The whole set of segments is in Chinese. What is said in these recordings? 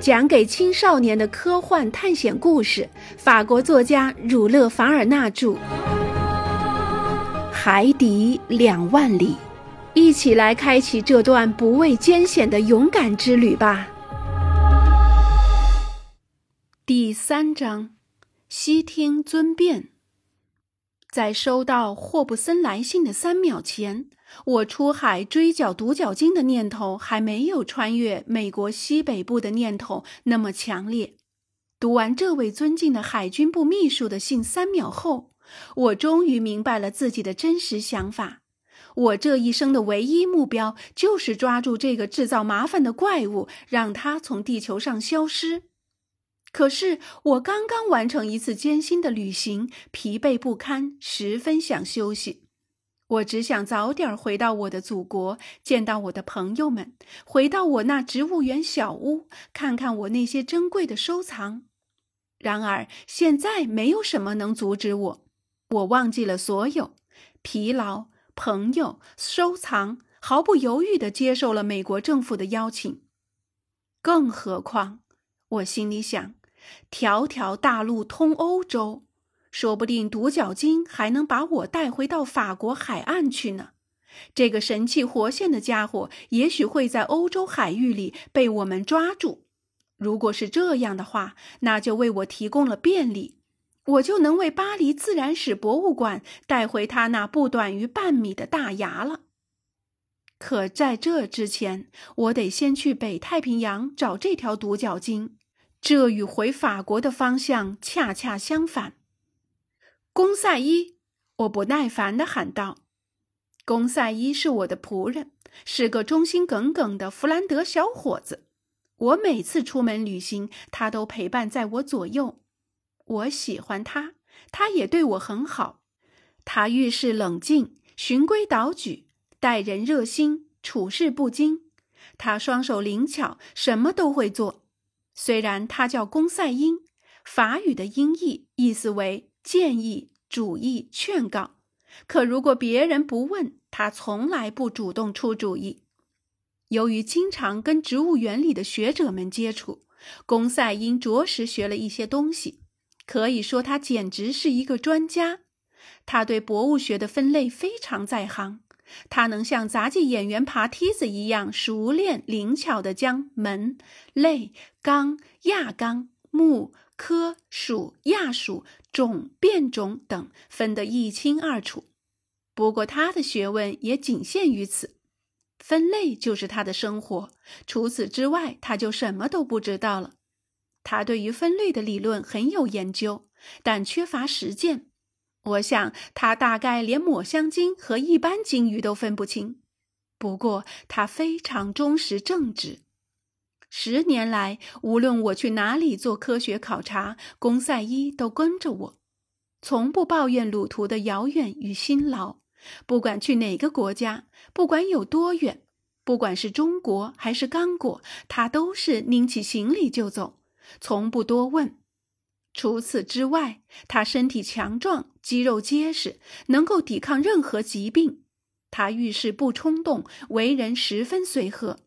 讲给青少年的科幻探险故事，法国作家儒勒·凡尔纳著，《海底两万里》，一起来开启这段不畏艰险的勇敢之旅吧。第三章，悉听尊便。在收到霍布森来信的三秒前。我出海追剿独角鲸的念头还没有穿越美国西北部的念头那么强烈。读完这位尊敬的海军部秘书的信三秒后，我终于明白了自己的真实想法。我这一生的唯一目标就是抓住这个制造麻烦的怪物，让它从地球上消失。可是我刚刚完成一次艰辛的旅行，疲惫不堪，十分想休息。我只想早点回到我的祖国，见到我的朋友们，回到我那植物园小屋，看看我那些珍贵的收藏。然而，现在没有什么能阻止我。我忘记了所有疲劳、朋友、收藏，毫不犹豫地接受了美国政府的邀请。更何况，我心里想，条条大路通欧洲。说不定独角鲸还能把我带回到法国海岸去呢。这个神气活现的家伙也许会在欧洲海域里被我们抓住。如果是这样的话，那就为我提供了便利，我就能为巴黎自然史博物馆带回他那不短于半米的大牙了。可在这之前，我得先去北太平洋找这条独角鲸，这与回法国的方向恰恰相反。公赛伊，我不耐烦地喊道：“公赛伊是我的仆人，是个忠心耿耿的弗兰德小伙子。我每次出门旅行，他都陪伴在我左右。我喜欢他，他也对我很好。他遇事冷静，循规蹈矩，待人热心，处事不惊。他双手灵巧，什么都会做。虽然他叫公赛因，法语的音译意思为。”建议、主意、劝告，可如果别人不问，他从来不主动出主意。由于经常跟植物园里的学者们接触，公赛因着实学了一些东西，可以说他简直是一个专家。他对博物学的分类非常在行，他能像杂技演员爬梯子一样熟练灵巧地将门、类、纲、亚纲、目。科属、亚属、种、变种等分得一清二楚，不过他的学问也仅限于此，分类就是他的生活。除此之外，他就什么都不知道了。他对于分类的理论很有研究，但缺乏实践。我想他大概连抹香鲸和一般鲸鱼都分不清。不过他非常忠实正直。十年来，无论我去哪里做科学考察，公赛伊都跟着我，从不抱怨路途的遥远与辛劳。不管去哪个国家，不管有多远，不管是中国还是刚果，他都是拎起行李就走，从不多问。除此之外，他身体强壮，肌肉结实，能够抵抗任何疾病。他遇事不冲动，为人十分随和。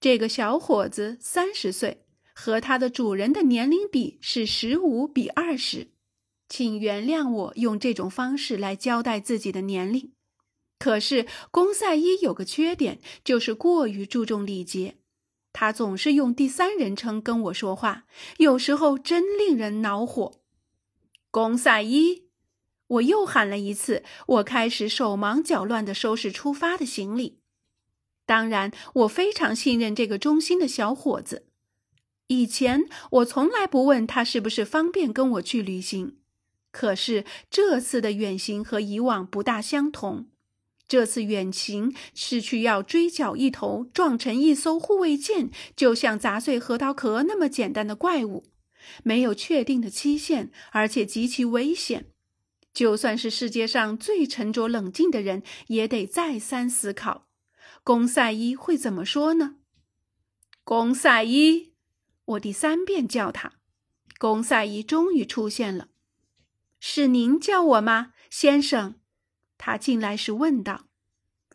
这个小伙子三十岁，和他的主人的年龄比是十五比二十，请原谅我用这种方式来交代自己的年龄。可是公赛伊有个缺点，就是过于注重礼节，他总是用第三人称跟我说话，有时候真令人恼火。公赛伊，我又喊了一次，我开始手忙脚乱地收拾出发的行李。当然，我非常信任这个忠心的小伙子。以前我从来不问他是不是方便跟我去旅行，可是这次的远行和以往不大相同。这次远行是去要追缴一头撞成一艘护卫舰，就像砸碎核桃壳那么简单的怪物，没有确定的期限，而且极其危险。就算是世界上最沉着冷静的人，也得再三思考。公赛伊会怎么说呢？公赛伊，我第三遍叫他。公赛伊终于出现了。是您叫我吗，先生？他进来时问道。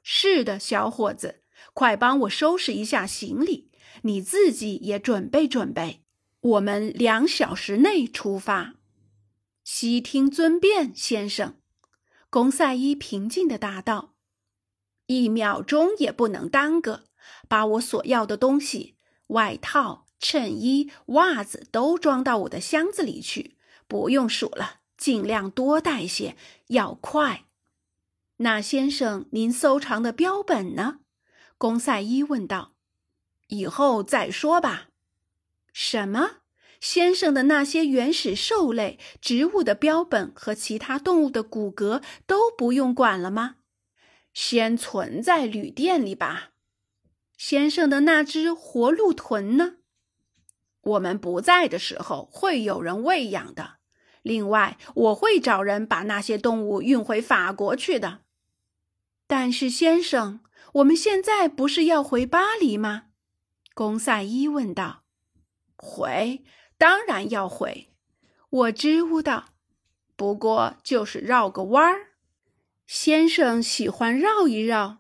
是的，小伙子，快帮我收拾一下行李。你自己也准备准备，我们两小时内出发。悉听尊便，先生。”公赛伊平静地答道，“一秒钟也不能耽搁，把我所要的东西——外套、衬衣、袜子——都装到我的箱子里去。不用数了，尽量多带些，要快。”那先生，您收藏的标本呢？公赛伊问道。“以后再说吧。”什么？先生的那些原始兽类、植物的标本和其他动物的骨骼都不用管了吗？先存在旅店里吧。先生的那只活鹿豚呢？我们不在的时候会有人喂养的。另外，我会找人把那些动物运回法国去的。但是，先生，我们现在不是要回巴黎吗？公赛伊问道。回。当然要回，我支吾道。不过就是绕个弯儿。先生喜欢绕一绕，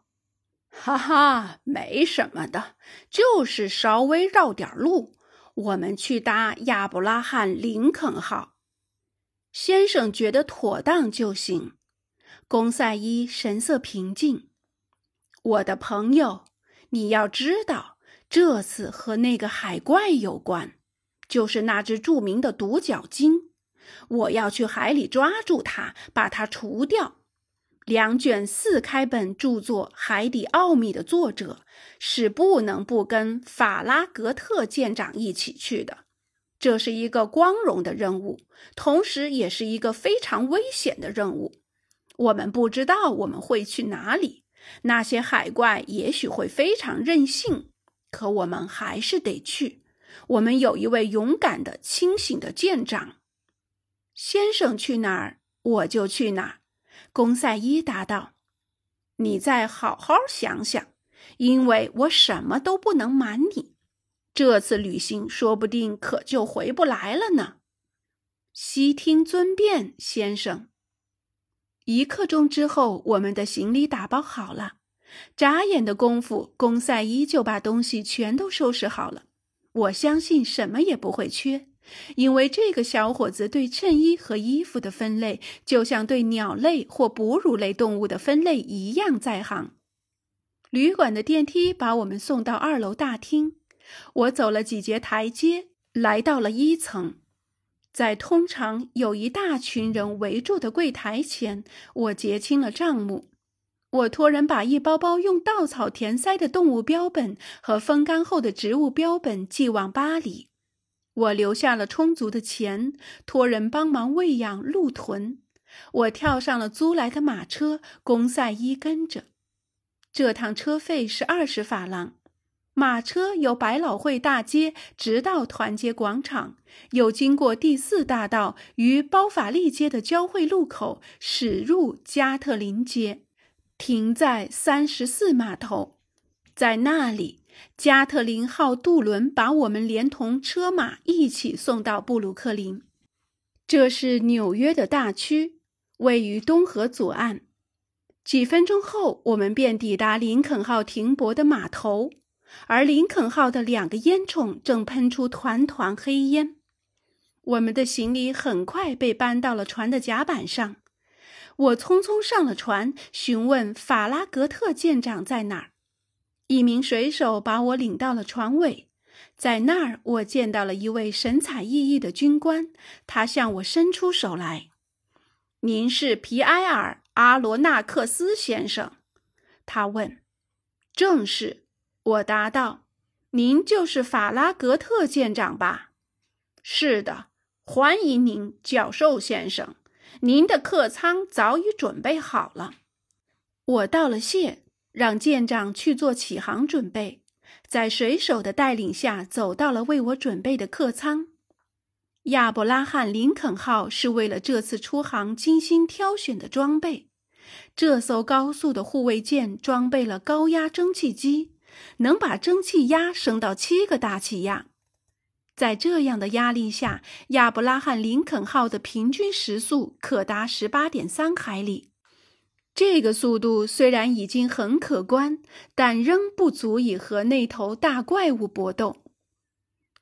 哈哈，没什么的，就是稍微绕点路。我们去搭亚伯拉罕·林肯号，先生觉得妥当就行。公赛伊神色平静。我的朋友，你要知道，这次和那个海怪有关。就是那只著名的独角鲸，我要去海里抓住它，把它除掉。两卷四开本著作《海底奥秘》的作者是不能不跟法拉格特舰长一起去的。这是一个光荣的任务，同时也是一个非常危险的任务。我们不知道我们会去哪里，那些海怪也许会非常任性，可我们还是得去。我们有一位勇敢的、清醒的舰长。先生去哪儿，我就去哪儿。公赛伊答道：“你再好好想想，因为我什么都不能瞒你。这次旅行说不定可就回不来了呢。”悉听尊便，先生。一刻钟之后，我们的行李打包好了。眨眼的功夫，公赛伊就把东西全都收拾好了。我相信什么也不会缺，因为这个小伙子对衬衣和衣服的分类，就像对鸟类或哺乳类动物的分类一样在行。旅馆的电梯把我们送到二楼大厅，我走了几节台阶，来到了一层，在通常有一大群人围住的柜台前，我结清了账目。我托人把一包包用稻草填塞的动物标本和风干后的植物标本寄往巴黎。我留下了充足的钱，托人帮忙喂养鹿豚。我跳上了租来的马车，公赛伊跟着。这趟车费是二十法郎。马车由百老汇大街直到团结广场，又经过第四大道与包法利街的交汇路口，驶入加特林街。停在三十四码头，在那里，加特林号渡轮把我们连同车马一起送到布鲁克林。这是纽约的大区，位于东河左岸。几分钟后，我们便抵达林肯号停泊的码头，而林肯号的两个烟囱正喷出团团黑烟。我们的行李很快被搬到了船的甲板上。我匆匆上了船，询问法拉格特舰长在哪儿。一名水手把我领到了船尾，在那儿我见到了一位神采奕奕的军官，他向我伸出手来：“您是皮埃尔·阿罗纳克斯先生？”他问。“正是。”我答道。“您就是法拉格特舰长吧？”“是的。”“欢迎您，教授先生。”您的客舱早已准备好了，我道了谢，让舰长去做起航准备，在水手的带领下走到了为我准备的客舱。亚伯拉罕·林肯号是为了这次出航精心挑选的装备。这艘高速的护卫舰装备了高压蒸汽机，能把蒸汽压升到七个大气压。在这样的压力下，亚伯拉罕·林肯号的平均时速可达十八点三海里。这个速度虽然已经很可观，但仍不足以和那头大怪物搏斗。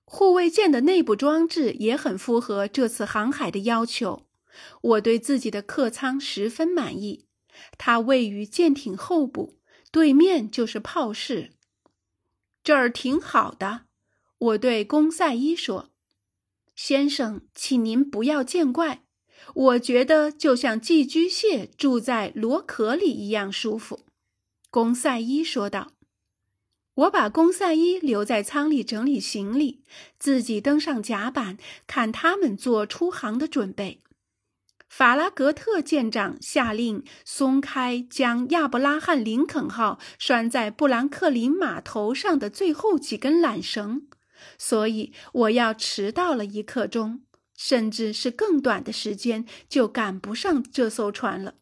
护卫舰的内部装置也很符合这次航海的要求。我对自己的客舱十分满意，它位于舰艇后部，对面就是炮室。这儿挺好的，我对公赛伊说：“先生，请您不要见怪。我觉得就像寄居蟹住在螺壳里一样舒服。”公赛伊说道。我把公赛伊留在舱里整理行李，自己登上甲板，看他们做出航的准备。法拉格特舰长下令松开将亚伯拉罕·林肯号拴在布兰克林码头上的最后几根缆绳，所以我要迟到了一刻钟，甚至是更短的时间就赶不上这艘船了。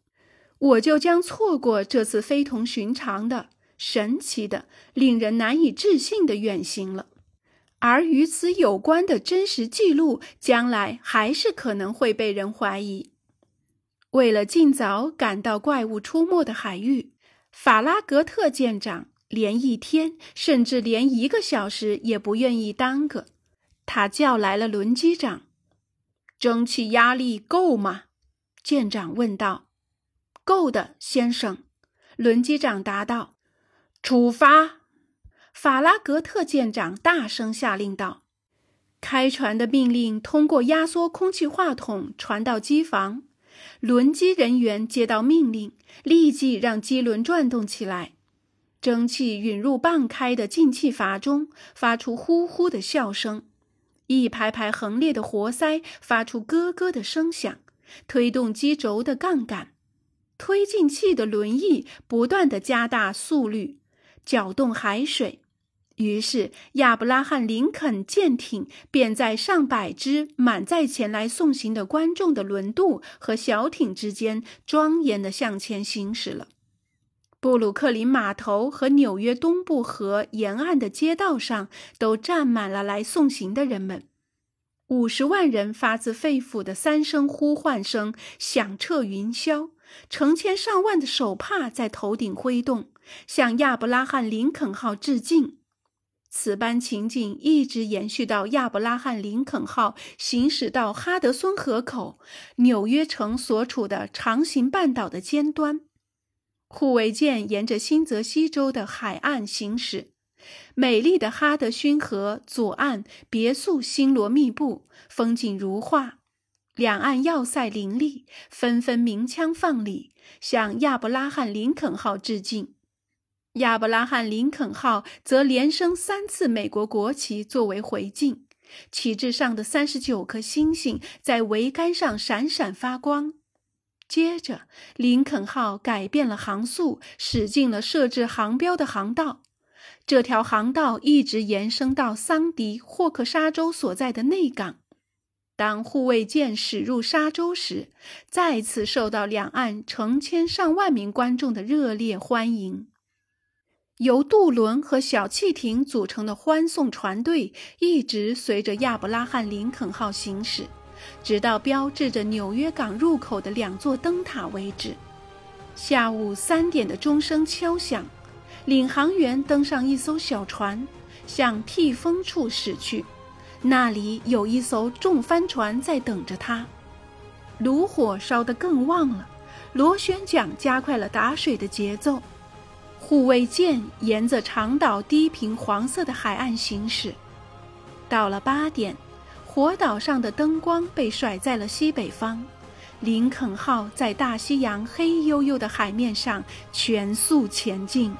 我就将错过这次非同寻常的、神奇的、令人难以置信的远行了。而与此有关的真实记录，将来还是可能会被人怀疑。为了尽早赶到怪物出没的海域，法拉格特舰长连一天，甚至连一个小时也不愿意耽搁。他叫来了轮机长：“蒸汽压力够吗？”舰长问道。“够的，先生。”轮机长答道。“出发！”法拉格特舰长大声下令道。开船的命令通过压缩空气话筒传到机房。轮机人员接到命令，立即让机轮转动起来。蒸汽允入半开的进气阀中，发出呼呼的笑声。一排排横列的活塞发出咯咯的声响，推动机轴的杠杆。推进器的轮翼不断地加大速率，搅动海水。于是，亚伯拉罕·林肯舰艇便在上百只满载前来送行的观众的轮渡和小艇之间庄严地向前行驶了。布鲁克林码头和纽约东部河沿岸的街道上都站满了来送行的人们。五十万人发自肺腑的三声呼唤声响彻云霄，成千上万的手帕在头顶挥动，向亚伯拉罕·林肯号致敬。此般情景一直延续到亚伯拉罕·林肯号行驶到哈德森河口，纽约城所处的长形半岛的尖端。护卫舰沿着新泽西州的海岸行驶，美丽的哈德逊河左岸别墅星罗密布，风景如画，两岸要塞林立，纷纷鸣枪放礼，向亚伯拉罕·林肯号致敬。亚伯拉罕·林肯号则连升三次美国国旗作为回敬，旗帜上的三十九颗星星在桅杆上闪闪发光。接着，林肯号改变了航速，驶进了设置航标的航道。这条航道一直延伸到桑迪霍克沙州所在的内港。当护卫舰驶入沙洲时，再次受到两岸成千上万名观众的热烈欢迎。由渡轮和小汽艇组成的欢送船队一直随着亚伯拉罕·林肯号行驶，直到标志着纽约港入口的两座灯塔为止。下午三点的钟声敲响，领航员登上一艘小船，向替风处驶去。那里有一艘重帆船在等着他。炉火烧得更旺了，螺旋桨加快了打水的节奏。护卫舰沿着长岛低平黄色的海岸行驶，到了八点，火岛上的灯光被甩在了西北方，林肯号在大西洋黑黝黝的海面上全速前进。